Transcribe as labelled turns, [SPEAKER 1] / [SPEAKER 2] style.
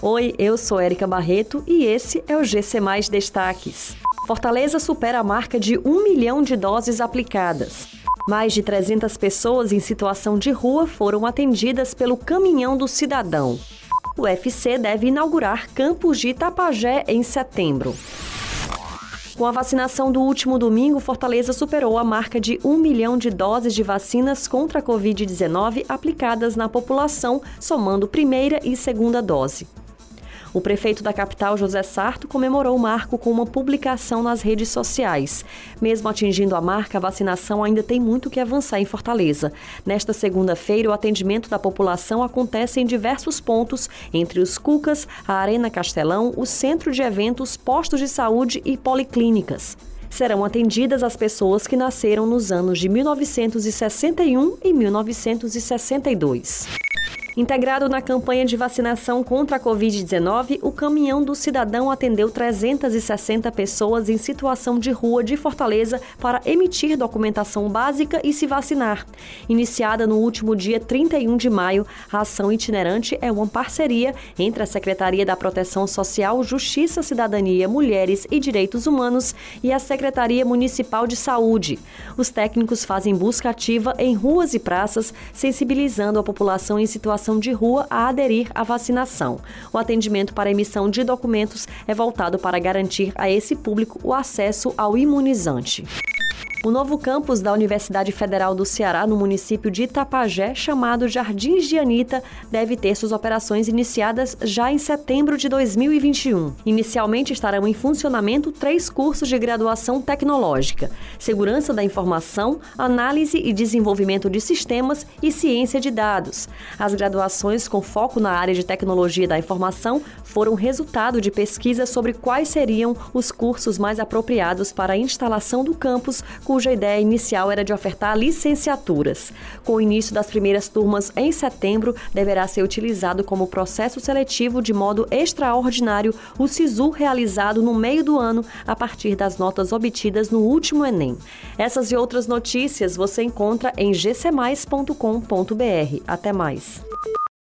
[SPEAKER 1] Oi, eu sou Érica Barreto e esse é o GC Mais Destaques. Fortaleza supera a marca de 1 milhão de doses aplicadas. Mais de 300 pessoas em situação de rua foram atendidas pelo Caminhão do Cidadão. O UFC deve inaugurar campus de Itapajé em setembro. Com a vacinação do último domingo, Fortaleza superou a marca de 1 milhão de doses de vacinas contra a Covid-19 aplicadas na população, somando primeira e segunda dose. O prefeito da capital, José Sarto, comemorou o marco com uma publicação nas redes sociais. Mesmo atingindo a marca, a vacinação ainda tem muito que avançar em Fortaleza. Nesta segunda-feira, o atendimento da população acontece em diversos pontos, entre os Cucas, a Arena Castelão, o Centro de Eventos, postos de saúde e policlínicas serão atendidas as pessoas que nasceram nos anos de 1961 e 1962. Integrado na campanha de vacinação contra a Covid-19, o Caminhão do Cidadão atendeu 360 pessoas em situação de rua de Fortaleza para emitir documentação básica e se vacinar. Iniciada no último dia 31 de maio, a ação itinerante é uma parceria entre a Secretaria da Proteção Social, Justiça, Cidadania, Mulheres e Direitos Humanos e a Secretaria Municipal de Saúde. Os técnicos fazem busca ativa em ruas e praças, sensibilizando a população em situação população de rua a aderir à vacinação. O atendimento para emissão de documentos é voltado para garantir a esse público o acesso ao imunizante. O novo campus da Universidade Federal do Ceará, no município de Itapajé, chamado Jardins de Anitta, deve ter suas operações iniciadas já em setembro de 2021. Inicialmente estarão em funcionamento três cursos de graduação tecnológica: Segurança da Informação, Análise e Desenvolvimento de Sistemas e Ciência de Dados. As graduações com foco na área de tecnologia da informação foram resultado de pesquisa sobre quais seriam os cursos mais apropriados para a instalação do campus cuja ideia inicial era de ofertar licenciaturas. Com o início das primeiras turmas em setembro, deverá ser utilizado como processo seletivo de modo extraordinário o SISU realizado no meio do ano a partir das notas obtidas no último Enem. Essas e outras notícias você encontra em gcmais.com.br. Até mais.